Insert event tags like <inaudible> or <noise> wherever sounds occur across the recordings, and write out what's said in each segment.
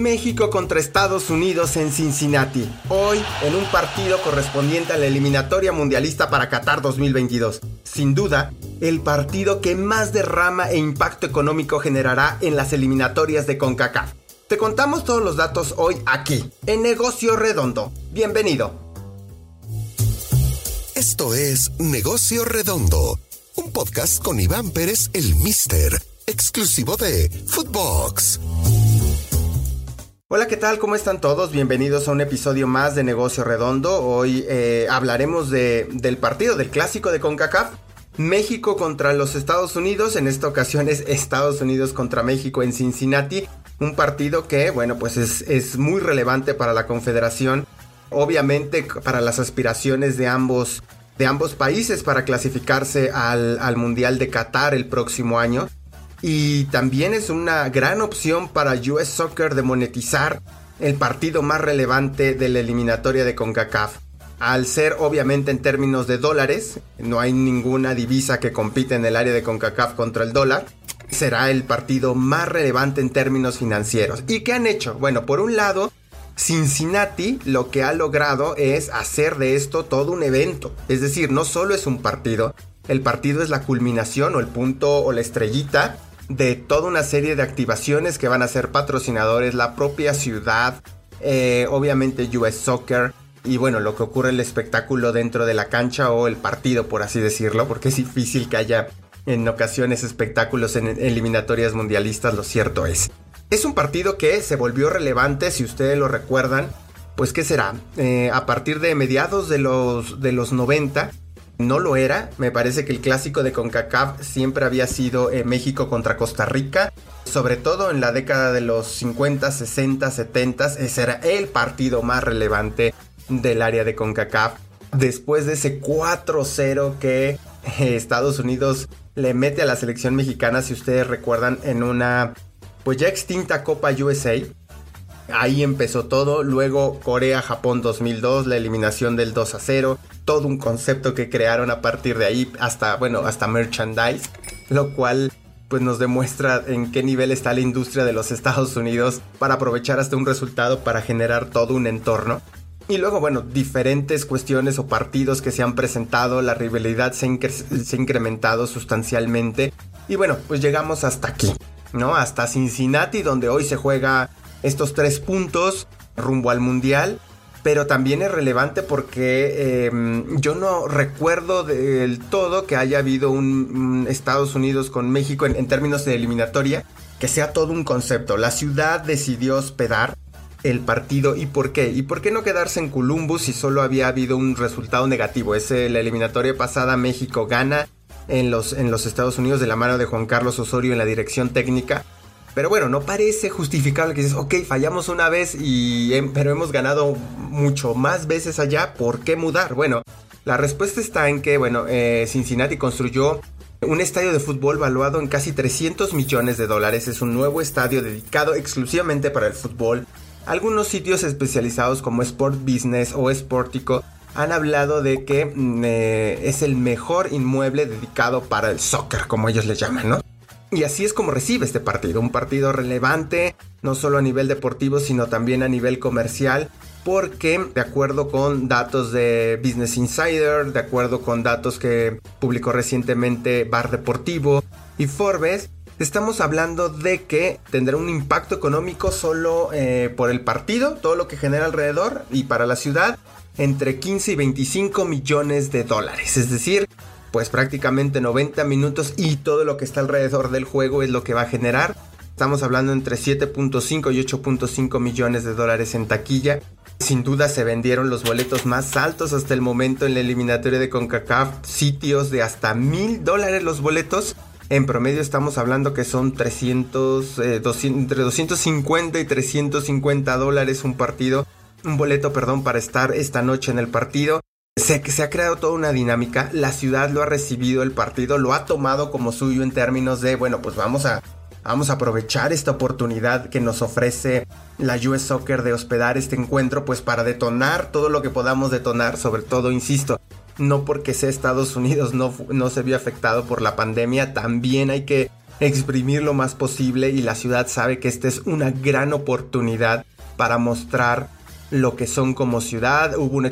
México contra Estados Unidos en Cincinnati, hoy en un partido correspondiente a la eliminatoria mundialista para Qatar 2022. Sin duda, el partido que más derrama e impacto económico generará en las eliminatorias de CONCACAF. Te contamos todos los datos hoy aquí, en Negocio Redondo. Bienvenido. Esto es Negocio Redondo, un podcast con Iván Pérez el Mister, exclusivo de Footbox. Hola, ¿qué tal? ¿Cómo están todos? Bienvenidos a un episodio más de Negocio Redondo. Hoy eh, hablaremos del partido, del clásico de CONCACAF. México contra los Estados Unidos, en esta ocasión es Estados Unidos contra México en Cincinnati, un partido que, bueno, pues es, muy relevante para la Confederación, obviamente para las aspiraciones de ambos, de ambos países para clasificarse al, al Mundial de Qatar el próximo año. Y también es una gran opción para US Soccer de monetizar el partido más relevante de la eliminatoria de CONCACAF. Al ser obviamente en términos de dólares, no hay ninguna divisa que compite en el área de CONCACAF contra el dólar, será el partido más relevante en términos financieros. ¿Y qué han hecho? Bueno, por un lado, Cincinnati lo que ha logrado es hacer de esto todo un evento. Es decir, no solo es un partido, el partido es la culminación o el punto o la estrellita de toda una serie de activaciones que van a ser patrocinadores, la propia ciudad, eh, obviamente US Soccer y bueno, lo que ocurre el espectáculo dentro de la cancha o el partido, por así decirlo, porque es difícil que haya en ocasiones espectáculos en eliminatorias mundialistas, lo cierto es. Es un partido que se volvió relevante, si ustedes lo recuerdan, pues ¿qué será? Eh, a partir de mediados de los, de los 90, no lo era. Me parece que el clásico de CONCACAF siempre había sido eh, México contra Costa Rica. Sobre todo en la década de los 50, 60, 70, ese era el partido más relevante del área de CONCACAF. Después de ese 4-0 que eh, Estados Unidos le mete a la selección mexicana, si ustedes recuerdan, en una pues ya extinta Copa USA. Ahí empezó todo, luego Corea-Japón 2002, la eliminación del 2 a 0, todo un concepto que crearon a partir de ahí, hasta, bueno, hasta merchandise, lo cual pues nos demuestra en qué nivel está la industria de los Estados Unidos para aprovechar hasta un resultado para generar todo un entorno. Y luego, bueno, diferentes cuestiones o partidos que se han presentado, la rivalidad se ha, incrementado sustancialmente. Y bueno, pues llegamos hasta aquí, ¿no? Hasta Cincinnati, donde hoy se juega estos tres puntos rumbo al Mundial. Pero también es relevante porque em, yo no recuerdo del todo que haya habido un, Estados Unidos con México en, términos de eliminatoria, que sea todo un concepto. La ciudad decidió hospedar el partido y por qué. ¿Y por qué no quedarse en Columbus si solo había habido un resultado negativo? Es la eliminatoria pasada, México gana en los, en los Estados Unidos de la mano de Juan Carlos Osorio en la dirección técnica. Pero bueno, no parece justificable que dices, ok, fallamos una vez y pero hemos ganado mucho más veces allá, ¿por qué mudar? Bueno, la respuesta está en que, bueno, eh, Cincinnati construyó un estadio de fútbol valuado en casi 300 millones de dólares. Es un nuevo estadio dedicado exclusivamente para el fútbol. Algunos sitios especializados como Sport Business o Sportico han hablado de que mm, eh, es el mejor inmueble dedicado para el soccer, como ellos le llaman, ¿no? Y así es como recibe este partido, un partido relevante, no solo a nivel deportivo, sino también a nivel comercial, porque de acuerdo con datos de Business Insider, de acuerdo con datos que publicó recientemente Bar Deportivo y Forbes, estamos hablando de que tendrá un impacto económico solo eh, por el partido, todo lo que genera alrededor y para la ciudad, entre 15 y 25 millones de dólares. Es decir, pues prácticamente 90 minutos y todo lo que está alrededor del juego es lo que va a generar. Estamos hablando entre 7.5 y 8.5 millones de dólares en taquilla. Sin duda se vendieron los boletos más altos hasta el momento en la eliminatoria de CONCACAF, sitios de hasta mil dólares los boletos. En promedio estamos hablando que son 300, eh, entre 250 y 350 dólares un partido, un boleto, perdón, para estar esta noche en el partido. Se, se ha creado toda una dinámica, la ciudad lo ha recibido, el partido lo ha tomado como suyo en términos de, bueno, pues vamos a, vamos a aprovechar esta oportunidad que nos ofrece la US Soccer de hospedar este encuentro, pues para detonar todo lo que podamos detonar, sobre todo, insisto, no porque sea Estados Unidos no, no se vio afectado por la pandemia, también hay que exprimir lo más posible y la ciudad sabe que esta es una gran oportunidad para mostrar lo que son como ciudad. Hubo un,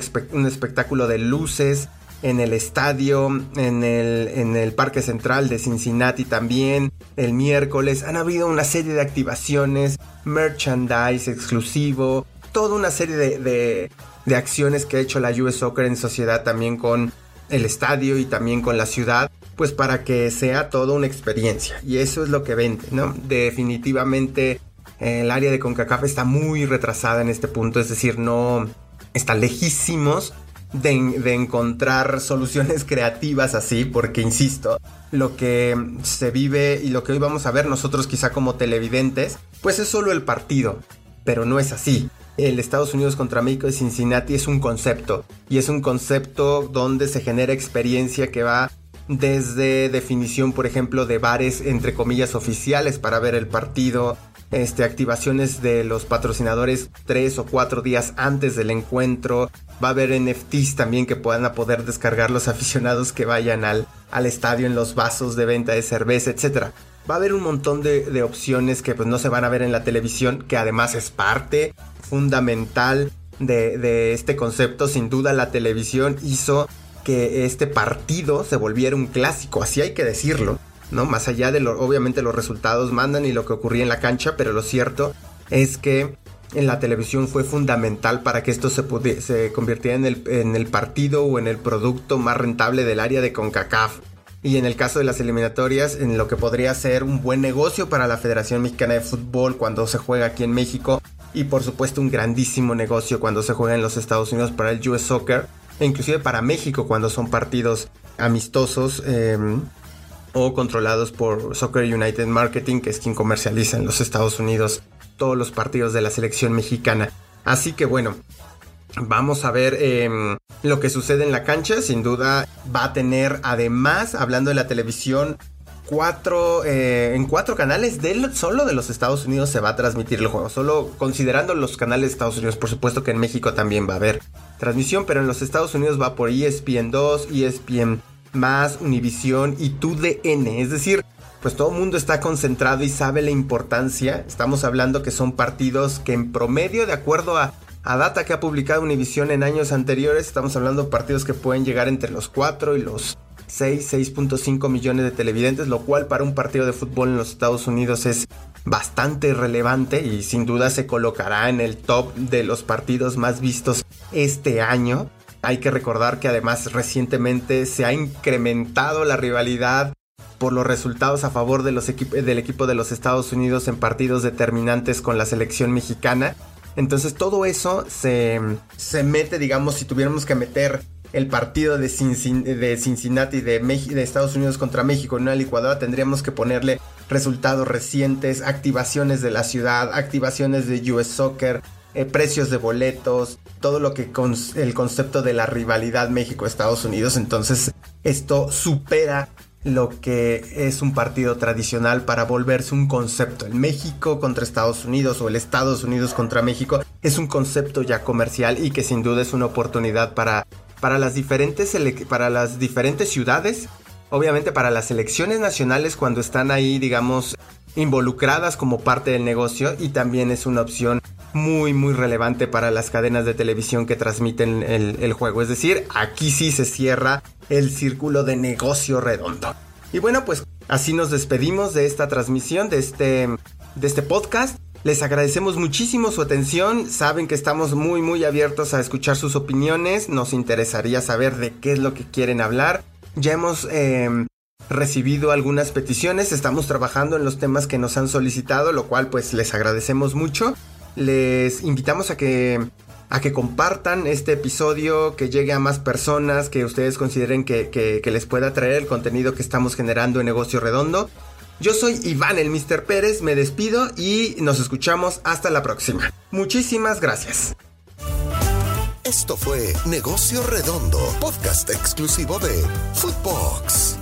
espectáculo de luces en el estadio, en el, Parque Central de Cincinnati también, el miércoles. Han habido una serie de activaciones, merchandise exclusivo, toda una serie de, de acciones que ha hecho la US Soccer en sociedad también con el estadio y también con la ciudad, pues para que sea toda una experiencia. Y eso es lo que vende, ¿no? Definitivamente el área de CONCACAF está muy retrasada en este punto, es decir, no está lejísimos de, de, encontrar soluciones <laughs> creativas así, porque insisto, lo que se vive y lo que hoy vamos a ver nosotros quizá como televidentes, pues es solo el partido, pero no es así. El Estados Unidos contra México de Cincinnati es un concepto y es un concepto donde se genera experiencia que va desde definición, por ejemplo, de bares entre comillas oficiales para ver el partido, este, activaciones de los patrocinadores tres o cuatro días antes del encuentro. Va a haber NFTs también que puedan poder descargar los <laughs> aficionados que vayan al, al estadio en los vasos de venta de cerveza, etc. Va a haber un montón de, de opciones que pues no se van a ver en la televisión, que además es parte fundamental de, este concepto. Sin duda la televisión hizo que este partido se volviera un clásico, así hay que decirlo, ¿no? Más allá de lo, obviamente los resultados mandan y lo que ocurría en la cancha, pero lo cierto es que en la televisión fue fundamental para que esto se, se convirtiera en el, partido o en el producto más rentable del área de CONCACAF. Y en el caso de las eliminatorias, en lo que podría ser un buen negocio para la Federación Mexicana de Fútbol cuando se juega aquí en México, y por supuesto un grandísimo negocio cuando se juega en los Estados Unidos para el US Soccer e inclusive para México cuando son partidos amistosos em, o controlados por Soccer United Marketing que es quien comercializa en los Estados Unidos todos los partidos de la selección mexicana. Así que bueno, Vamos a ver em, lo que sucede en la cancha. Sin duda va a tener, además, hablando de la televisión, cuatro, eh, en cuatro canales de, solo de los Estados Unidos se va a transmitir el juego. Solo considerando los canales de Estados Unidos. Por supuesto que en México también va a haber transmisión, pero en los Estados Unidos va por ESPN 2, ESPN más, Univision y TUDN. Es decir, pues todo el mundo está concentrado y sabe la importancia. Estamos hablando que son partidos que en promedio, de acuerdo a, a data que ha publicado Univision en años anteriores, estamos hablando de partidos que pueden llegar entre los 4 y los 6, 6.5 millones de televidentes, lo cual para un partido de fútbol en los Estados Unidos es bastante relevante y sin duda se colocará en el top de los partidos más vistos este año. Hay que recordar que además recientemente se ha incrementado la rivalidad por los resultados a favor del equipo de los Estados Unidos en partidos determinantes con la selección mexicana. Entonces todo eso se, se mete, digamos, si tuviéramos que meter el partido de, Cincinnati de, de Estados Unidos contra México en una licuadora, tendríamos que ponerle resultados recientes, activaciones de la ciudad, activaciones de US Soccer, eh, precios de boletos, todo lo que con el concepto de la rivalidad México-Estados Unidos. Entonces, esto supera lo que es un partido tradicional para volverse un concepto. El México contra Estados Unidos o el Estados Unidos contra México es un concepto ya comercial y que sin duda es una oportunidad para para las diferentes, para las diferentes ciudades, obviamente para las elecciones nacionales cuando están ahí, digamos, involucradas como parte del negocio y también es una opción muy muy relevante para las cadenas de televisión que transmiten el, juego. Es decir, aquí sí se cierra el círculo de negocio redondo. Y bueno, pues así nos despedimos de esta transmisión, de este, de este podcast. Les agradecemos muchísimo su atención, saben que estamos muy muy abiertos a escuchar sus opiniones, nos interesaría saber de qué es lo que quieren hablar. Ya hemos em, recibido algunas peticiones, estamos trabajando en los temas que nos han solicitado, lo cual pues les agradecemos mucho. Les invitamos a que a que compartan este episodio, que llegue a más personas, que ustedes consideren que, que les pueda traer el contenido que estamos generando en Negocio Redondo. Yo soy Iván el Mr. Pérez, me despido y nos escuchamos hasta la próxima. Muchísimas gracias. Esto fue Negocio Redondo, podcast exclusivo de Footbox.